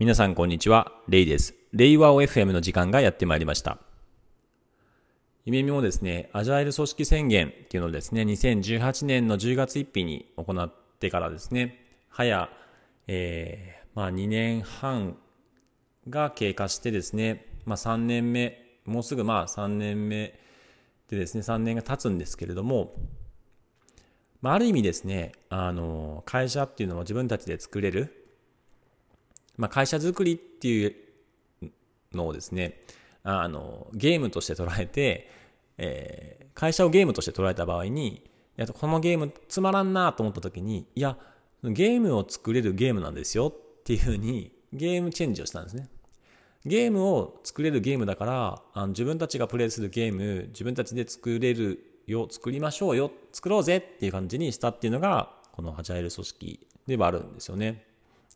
皆さんこんにちは、レイです。レイワオ FM の時間がやってまいりました。夢見もですね、アジャイル組織宣言っていうのをですね、2018年の10月1日に行ってからですね、早、えー、まあ2年半が経過してですね、まあ3年目、もうすぐまあ3年目でですね、3年が経つんですけれども、まあ、ある意味ですね、あの、会社っていうのは自分たちで作れる、まあ、会社づくりっていうのをですね、あの、ゲームとして捉えて、えー、会社をゲームとして捉えた場合に、いやこのゲームつまらんなと思った時に、いや、ゲームを作れるゲームなんですよっていうふうにゲームチェンジをしたんですね。ゲームを作れるゲームだからあの自分たちがプレイするゲーム自分たちで作れるよ作りましょうよ作ろうぜっていう感じにしたっていうのがこのアジャイル組織ではあるんですよね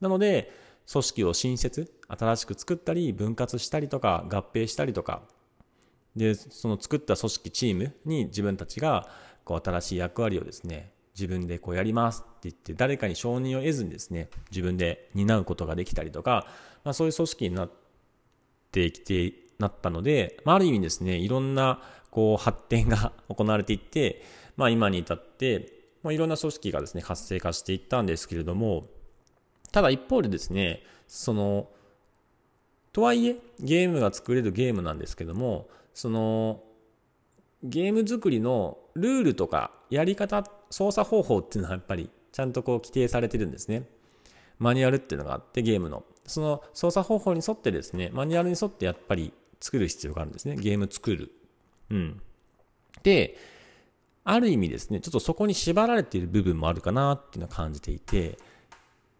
なので組織を新設新しく作ったり分割したりとか合併したりとか。でその作った組織チームに自分たちがこう新しい役割をですね自分でこうやりますって言って誰かに承認を得ずにですね自分で担うことができたりとか、まあ、そういう組織になってきてなったので、まあ、ある意味ですねいろんなこう発展が 行われていって、まあ、今に至って、まあ、いろんな組織がですね活性化していったんですけれどもただ一方でですねそのとはいえゲームが作れるゲームなんですけどもそのゲーム作りのルールとかやり方操作方法っていうのはやっぱりちゃんとこう規定されてるんですね。マニュアルっていうのがあってゲームの。その操作方法に沿ってですねマニュアルに沿ってやっぱり作る必要があるんですね。ゲーム作る。うん。である意味ですねちょっとそこに縛られている部分もあるかなっていうのを感じていて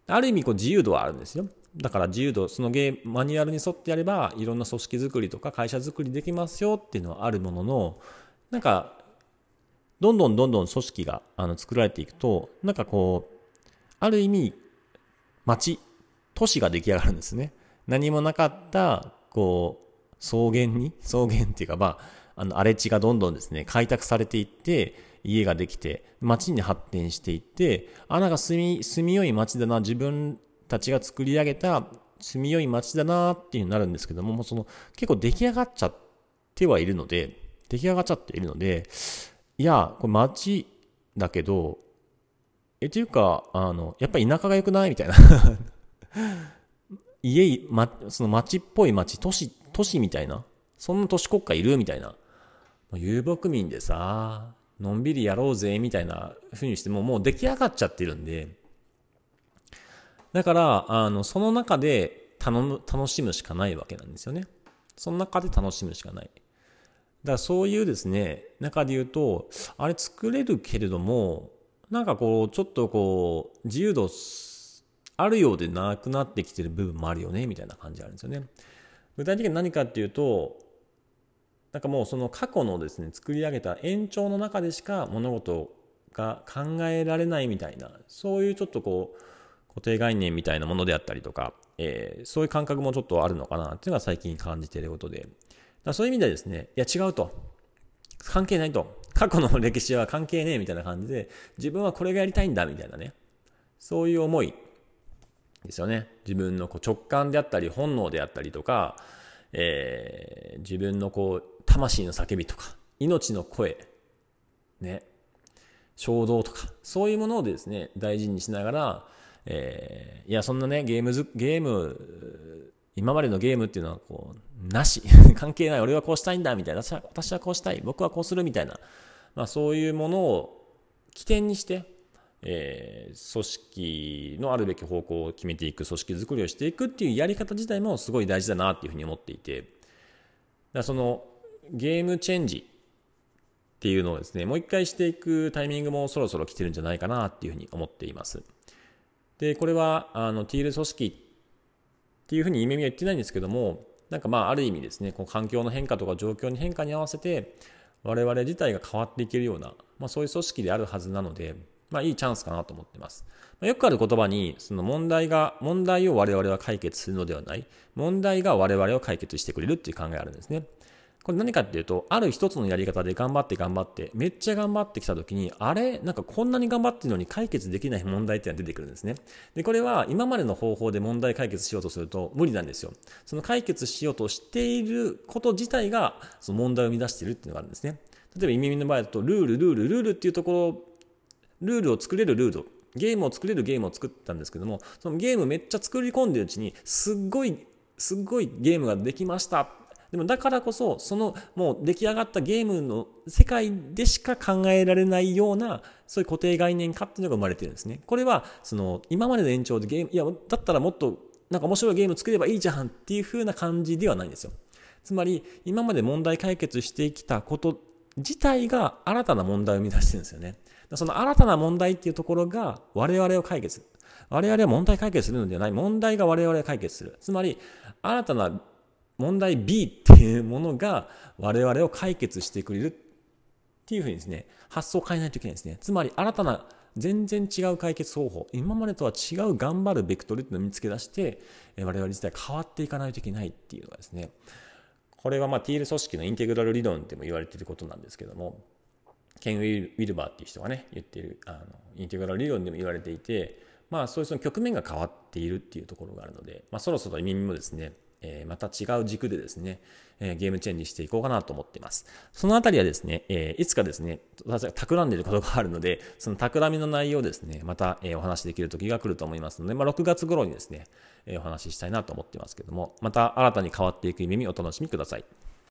ある意味こう自由度はあるんですよだから自由度、そのゲームマニュアルに沿ってやれば、いろんな組織づくりとか会社づくりできますよっていうのはあるものの、なんか、どんどんどんどん組織があの作られていくと、なんかこう、ある意味、町、都市が出来上がるんですね。何もなかった、こう、草原に、草原っていうか、まあ、あの、荒れ地がどんどんですね、開拓されていって、家ができて、町に発展していって、あ、なんか住み、住みよい町だな、自分たちが作り上げた住みよい街だなっていうになるんですけども、もうその結構出来上がっちゃってはいるので、出来上がっちゃっているので、いや、これ街だけど、え、というか、あの、やっぱり田舎が良くないみたいな 家、ま、その街っぽい街、都市、都市みたいな、そんな都市国家いるみたいな。遊牧民でさ、のんびりやろうぜ、みたいな風にしても、もう出来上がっちゃってるんで、だから、あの、その中で頼む、楽しむしかないわけなんですよね。その中で楽しむしかない。だからそういうですね、中で言うと、あれ作れるけれども、なんかこう、ちょっとこう、自由度あるようでなくなってきてる部分もあるよね、みたいな感じがあるんですよね。具体的に何かっていうと、なんかもうその過去のですね、作り上げた延長の中でしか物事が考えられないみたいな、そういうちょっとこう、固定概念みたいなものであったりとか、えー、そういう感覚もちょっとあるのかなっていうのが最近感じていることで、だそういう意味でですね、いや違うと。関係ないと。過去の歴史は関係ねえみたいな感じで、自分はこれがやりたいんだみたいなね。そういう思いですよね。自分のこう直感であったり、本能であったりとか、えー、自分のこう、魂の叫びとか、命の声、ね、衝動とか、そういうものをですね、大事にしながら、えー、いや、そんなね、ゲームず、ゲーム、今までのゲームっていうのは、こう、なし。関係ない。俺はこうしたいんだ、みたいな。私はこうしたい。僕はこうする、みたいな。まあ、そういうものを起点にして、えー、組織のあるべき方向を決めていく、組織づくりをしていくっていうやり方自体もすごい大事だなっていうふうに思っていて、だそのゲームチェンジっていうのをですね、もう一回していくタイミングもそろそろ来てるんじゃないかなっていうふうに思っています。で、これは、あの、ティール組織っていうふうに夢見は言ってないんですけども、なんかまあ、ある意味ですね、こう環境の変化とか状況の変化に合わせて、我々自体が変わっていけるような、まあ、そういう組織であるはずなので、まあ、いいチャンスかなと思ってます。まあ、よくある言葉に、その問題が、問題を我々は解決するのではない、問題が我々を解決してくれるっていう考えがあるんですね。これ何かっていうと、ある一つのやり方で頑張って頑張って、めっちゃ頑張ってきた時に、あれ？なんかこんなに頑張ってるのに解決できない問題っていうのが出てくるんですね。で、これは今までの方法で問題解決しようとすると無理なんですよ。その解決しようとしていること自体が、その問題を生み出しているっていうのがあるんですね。例えば、意味の場合だと、ルール、ルール、ルールっていうところ、ルールを作れるルール、ゲームを作れるゲームを作ったんですけども、そのゲームめっちゃ作り込んでるうちに、すっごい、すっごいゲームができましたでもだからこそ、そのもう出来上がったゲームの世界でしか考えられないような、そういう固定概念化っていうのが生まれてるんですね。これは、その、今までの延長でゲーム、いや、だったらもっと、なんか面白いゲーム作ればいいじゃんっていう風な感じではないんですよ。つまり、今まで問題解決してきたこと自体が新たな問題を生み出してるんですよね。その新たな問題っていうところが我々を解決。我々は問題解決するのではない。問題が我々を解決する。つまり、新たな問題 B っいうものが我々を解決してくれるっていうふうにですね、発想を変えないといけないですね。つまり新たな全然違う解決方法、今までとは違う頑張るベクトルっていうのを見つけ出して、我々自体変わっていかないといけないっていうのがですね、これはまあティール組織のインテグラル理論っても言われていることなんですけども、ケン・ウィルバーっていう人がね、言ってる、あの、インテグラル理論でも言われていて、まあそういうその局面が変わっているっていうところがあるので、まあそろそろ耳もですね、えまた違う軸でですね、えゲームチェンジしていこうかなと思っています。そのあたりはですね、えいつかですね、私は企んでいることがあるので、その企みの内容をですね、また、えお話しできる時が来ると思いますので、まあ、6月頃にですね、えお話ししたいなと思っていますけども、また新たに変わっていく意味をお楽しみください。